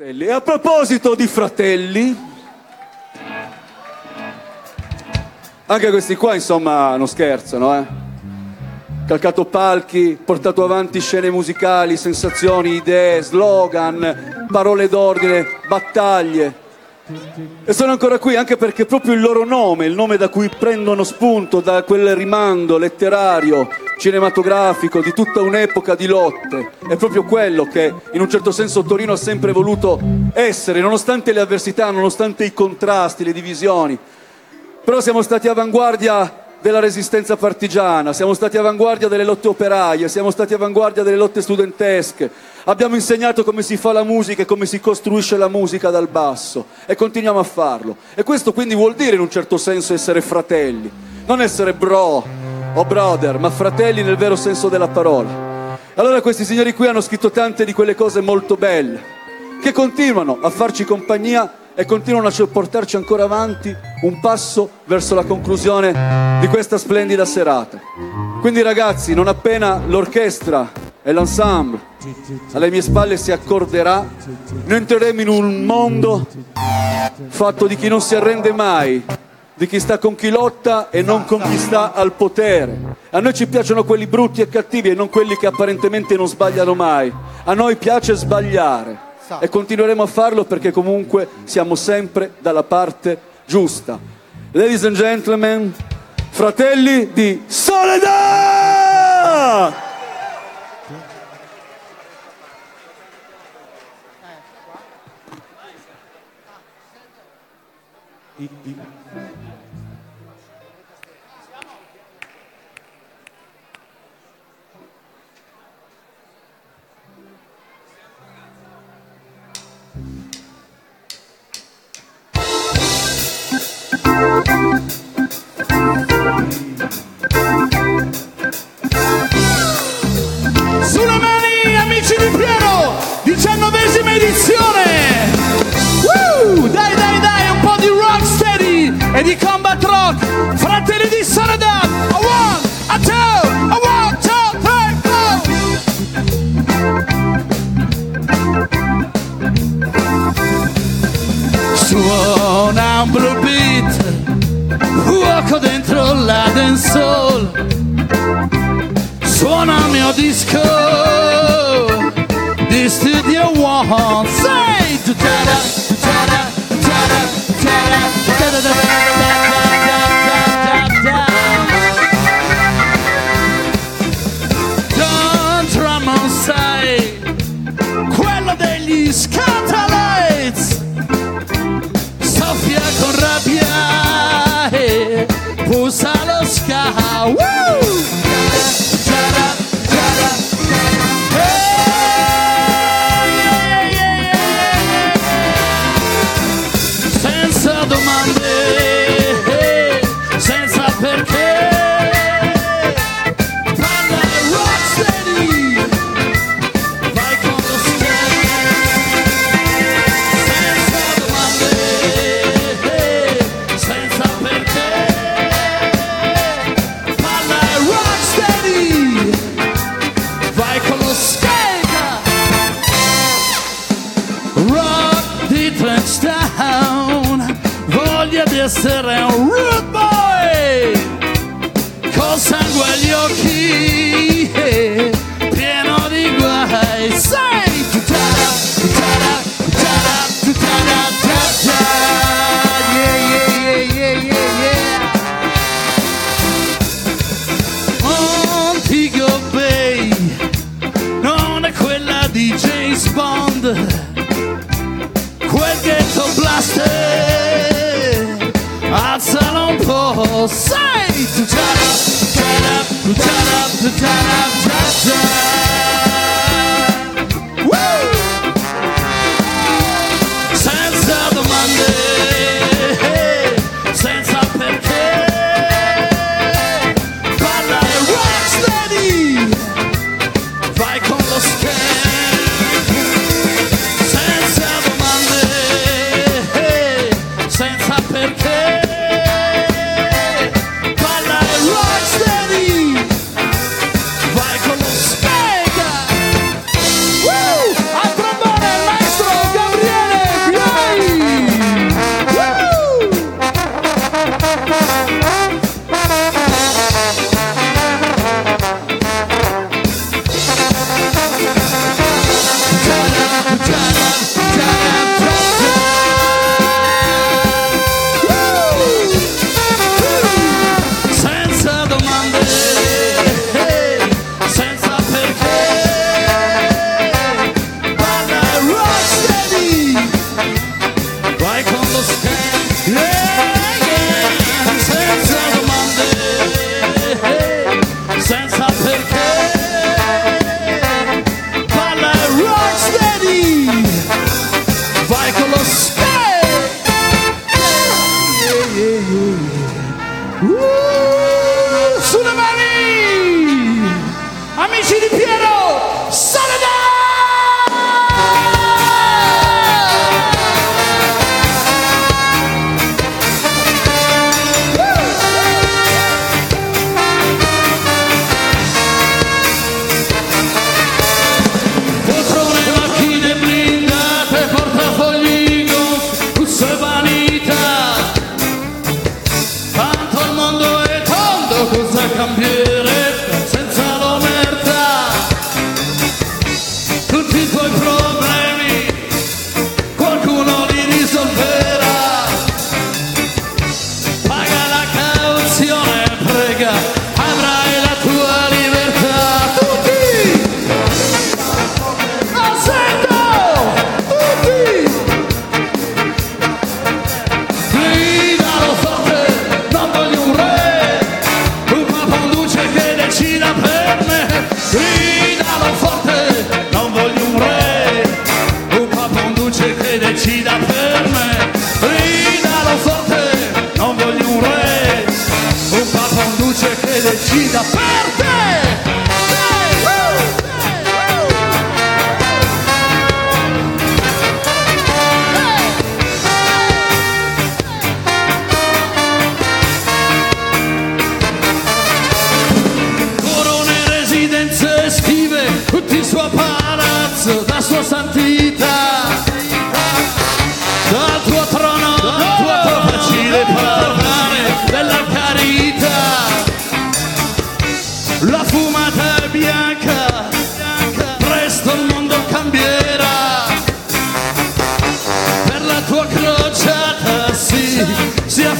E a proposito di fratelli, anche questi qua insomma non scherzano, eh. Calcato palchi, portato avanti scene musicali, sensazioni, idee, slogan, parole d'ordine, battaglie. E sono ancora qui anche perché proprio il loro nome, il nome da cui prendono spunto da quel rimando letterario, cinematografico di tutta un'epoca di lotte, è proprio quello che in un certo senso Torino ha sempre voluto essere, nonostante le avversità, nonostante i contrasti, le divisioni. Però siamo stati avanguardia della resistenza partigiana, siamo stati avanguardia delle lotte operaie, siamo stati avanguardia delle lotte studentesche, abbiamo insegnato come si fa la musica e come si costruisce la musica dal basso e continuiamo a farlo. E questo quindi vuol dire in un certo senso essere fratelli, non essere bro o brother, ma fratelli nel vero senso della parola. Allora questi signori qui hanno scritto tante di quelle cose molto belle, che continuano a farci compagnia e continuano a portarci ancora avanti un passo verso la conclusione di questa splendida serata. Quindi ragazzi, non appena l'orchestra e l'ensemble alle mie spalle si accorderà, noi entreremo in un mondo fatto di chi non si arrende mai, di chi sta con chi lotta e non con chi sta al potere. A noi ci piacciono quelli brutti e cattivi e non quelli che apparentemente non sbagliano mai. A noi piace sbagliare e continueremo a farlo perché comunque siamo sempre dalla parte giusta. Ladies and gentlemen, fratelli di Soledad! Sulle degli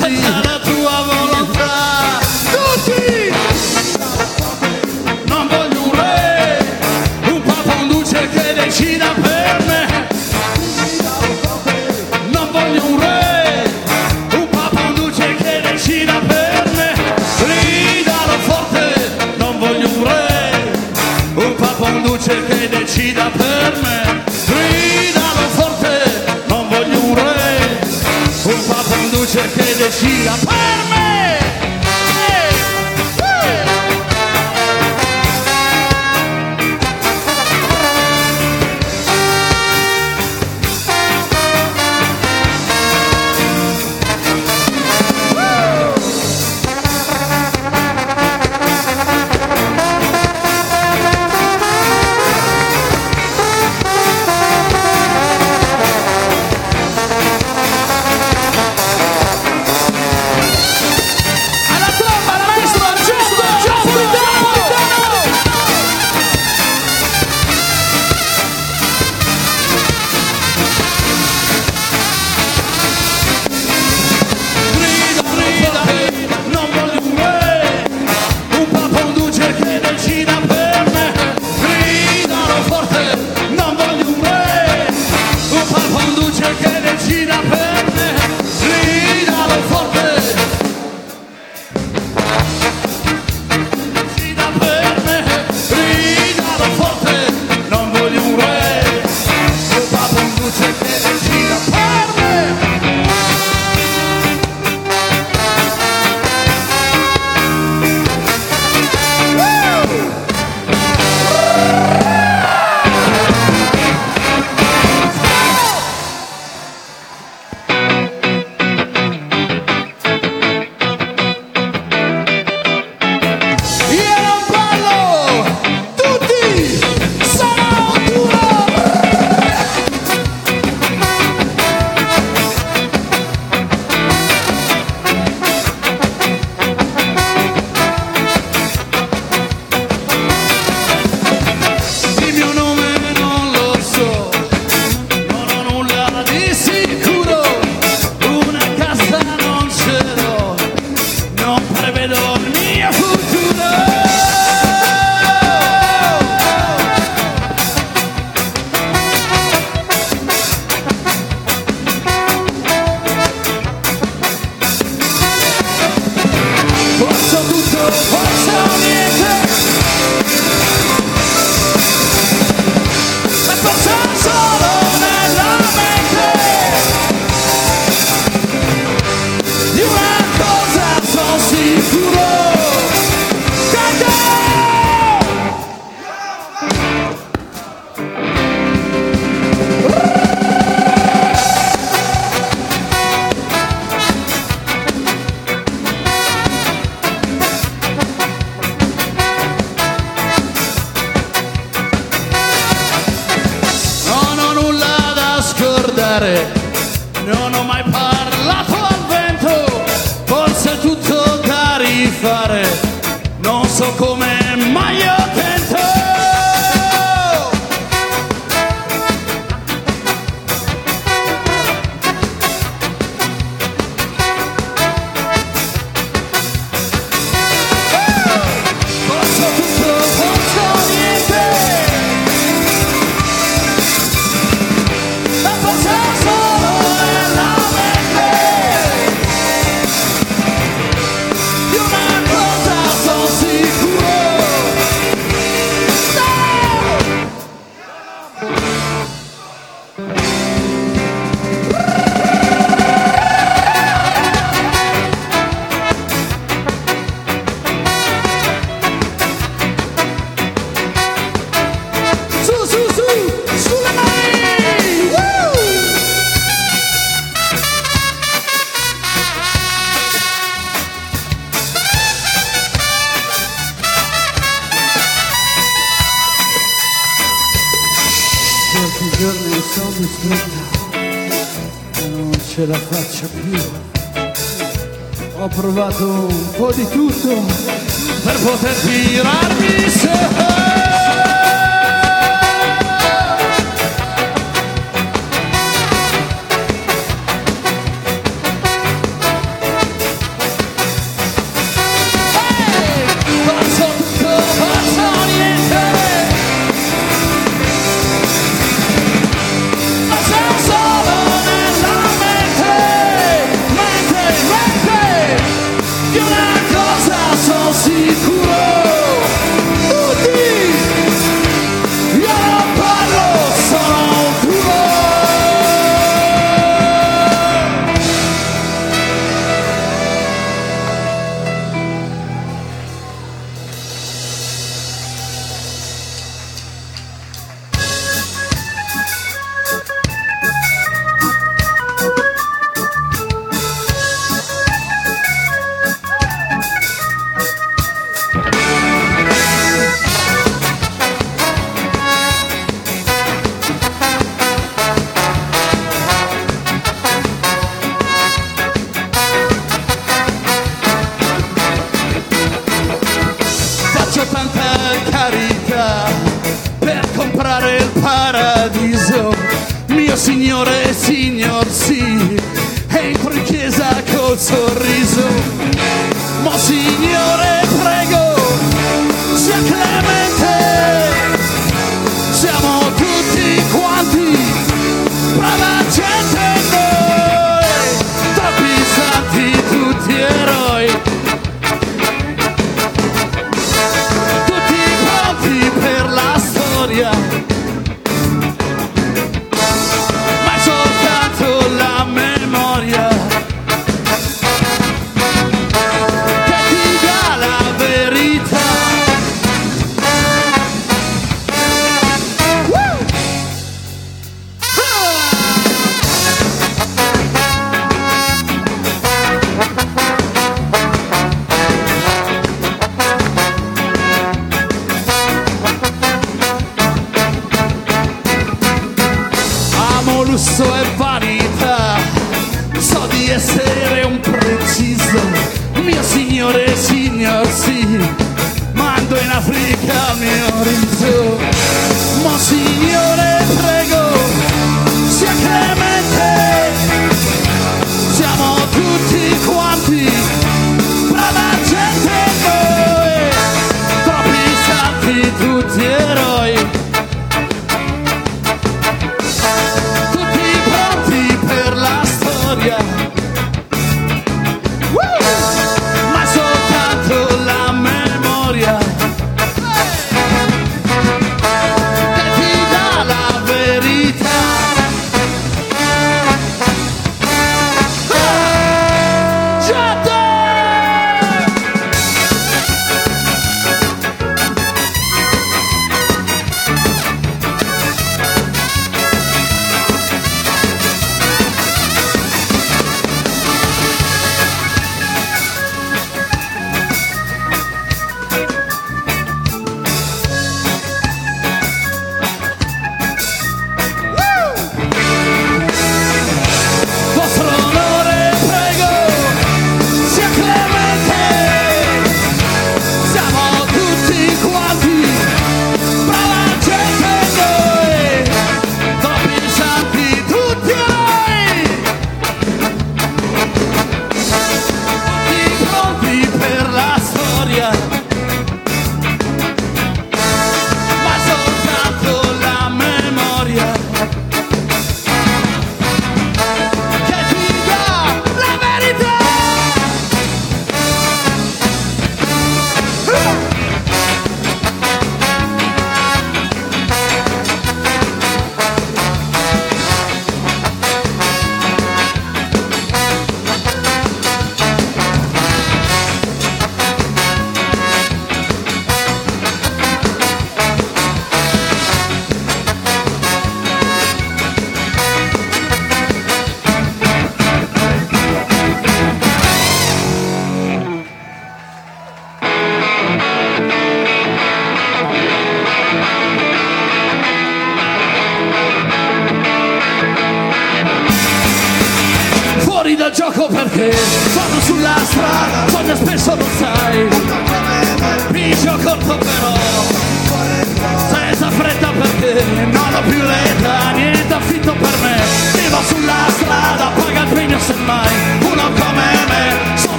così la tua volontà tutti non voglio un re un paponduce che decida per me non voglio un re un paponduce che decida per me gridalo forte non voglio un re un paponduce che decida per me. decir amarme.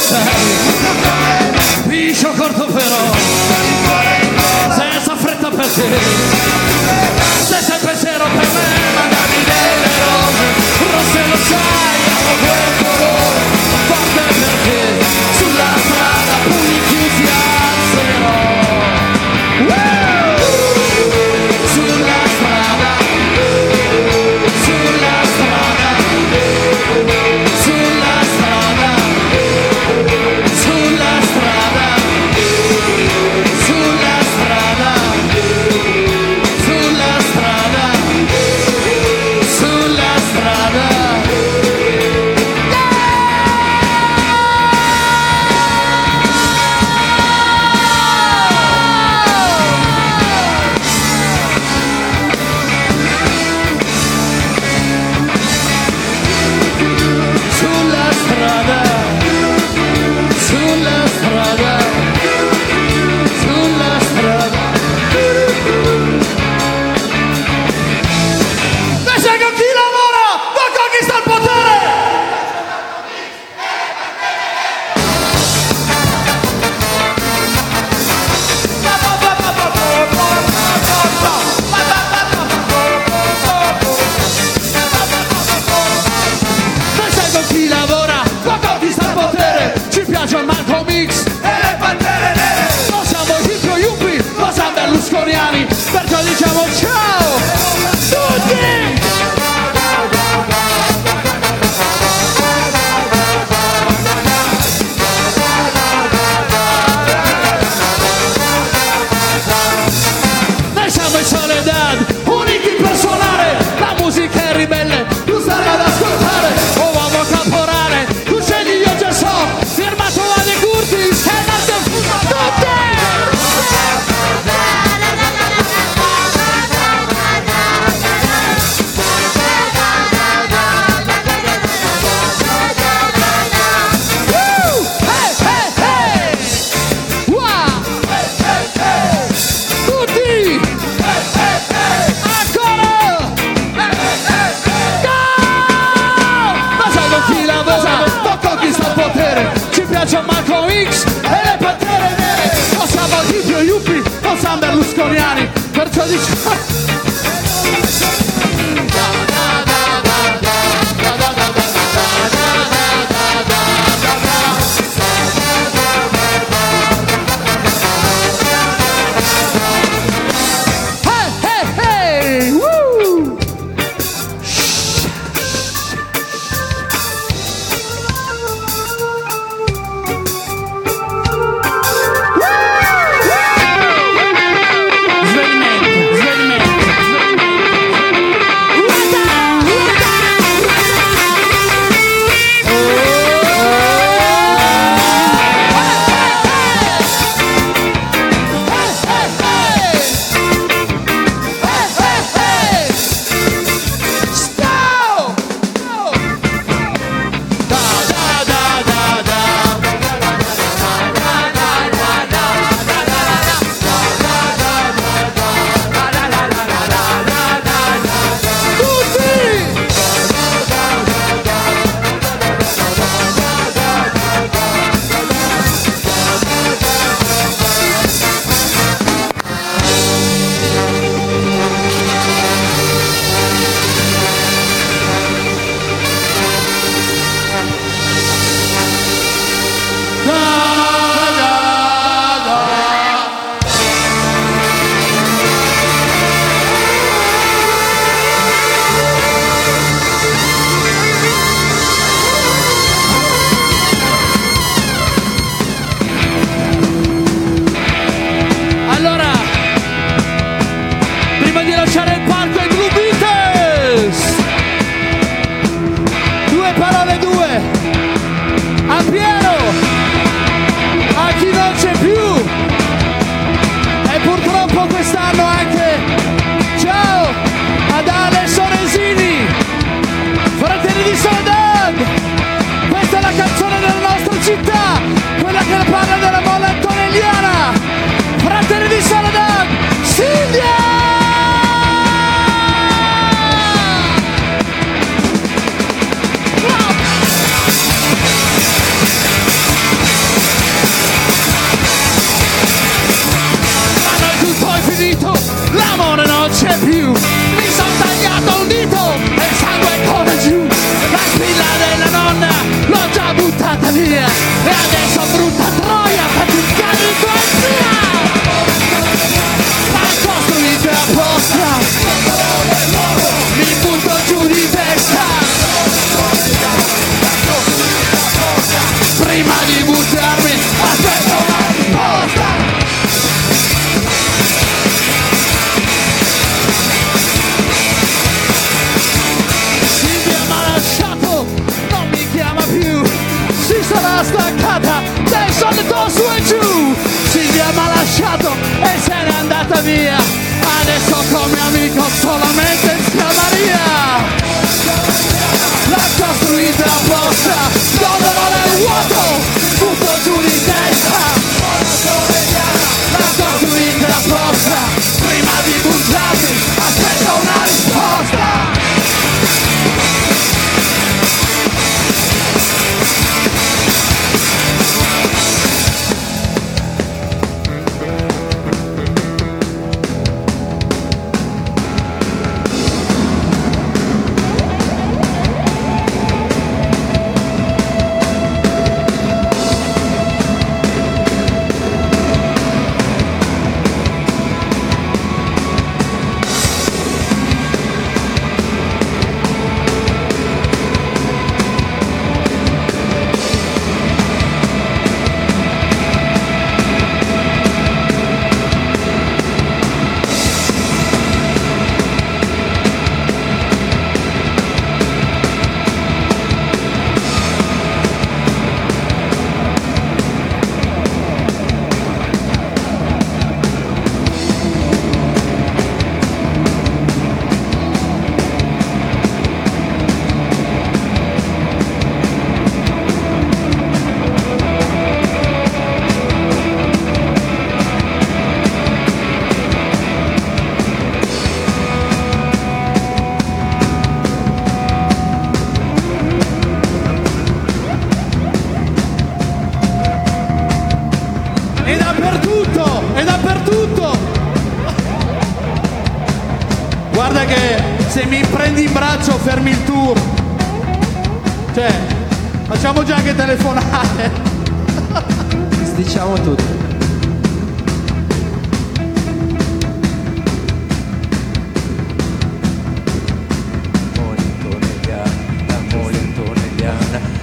Sai piscio corto però. Senza fretta perché se minha È dappertutto, è dappertutto. Guarda che se mi prendi in braccio fermi il tour. Cioè, facciamo già anche telefonate. Diciamo tutto.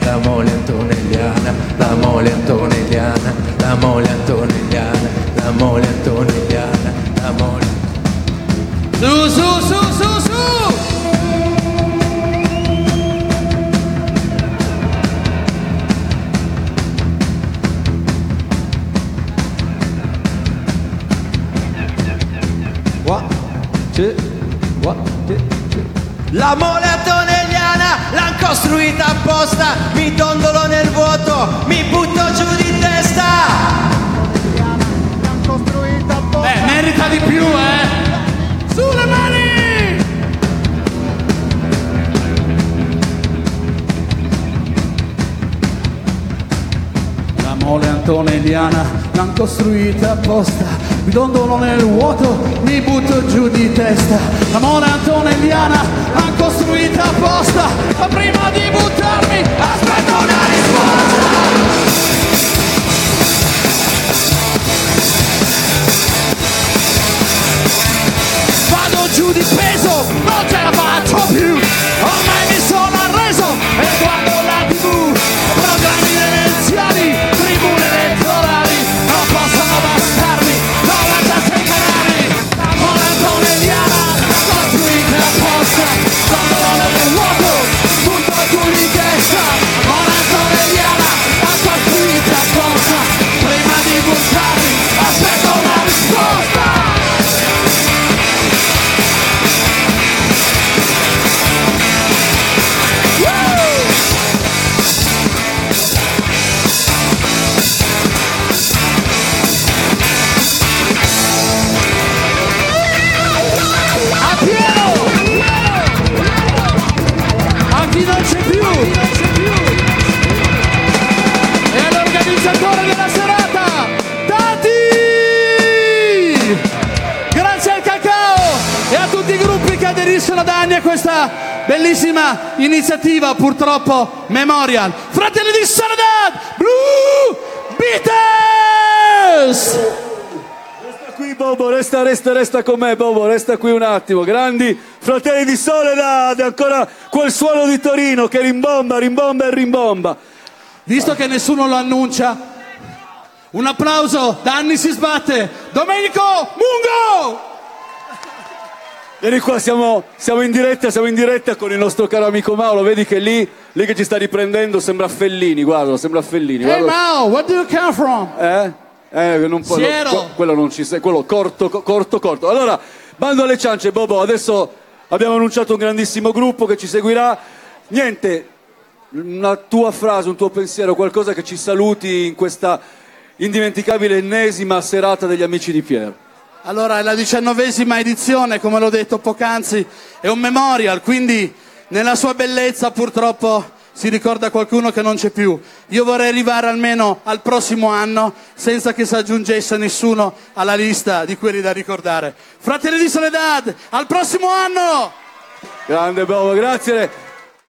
La mole antonelliana, la mole antonelliana, la mole antonelliana, la mole antonelliana, la mole Su, su, su, su, su. La mole antonelliana l'han costruita apposta, mi dondolo nel vuoto, mi butto giù di antonelliana l'han costruita apposta, mi dondolo nel vuoto, mi butto giù di testa. La mole antonelliana l'han costruita apposta, ma prima di buttarmi aspetto una risposta. Vado giù di peso, non ce la faccio più Ormai mi sono arreso e guardo iniziativa, purtroppo Memorial. Fratelli di Soledad, Blue Beatles! Resta qui Bobo, resta, resta, resta con me Bobo, resta qui un attimo. Grandi fratelli di Soledad, ancora quel suono di Torino che rimbomba, rimbomba e rimbomba. Visto che nessuno lo annuncia, un applauso da anni si sbatte, Domenico Mungo! Vieni qua, siamo, siamo in diretta, siamo in diretta con il nostro caro amico Mauro, vedi che lì, lì che ci sta riprendendo sembra Fellini, guarda, sembra Fellini. Hey guarda. Mao, where do you come from? Eh? Eh, non può, Siero. no, quello non ci sei, quello corto, co- corto, corto. Allora, bando alle ciance, Bobo, adesso abbiamo annunciato un grandissimo gruppo che ci seguirà. Niente, una tua frase, un tuo pensiero, qualcosa che ci saluti in questa indimenticabile ennesima serata degli amici di Piero. Allora, è la diciannovesima edizione, come l'ho detto poc'anzi, è un memorial, quindi nella sua bellezza purtroppo si ricorda qualcuno che non c'è più. Io vorrei arrivare almeno al prossimo anno senza che si aggiungesse nessuno alla lista di quelli da ricordare. Fratelli di Soledad, al prossimo anno! Grande Bobo, grazie.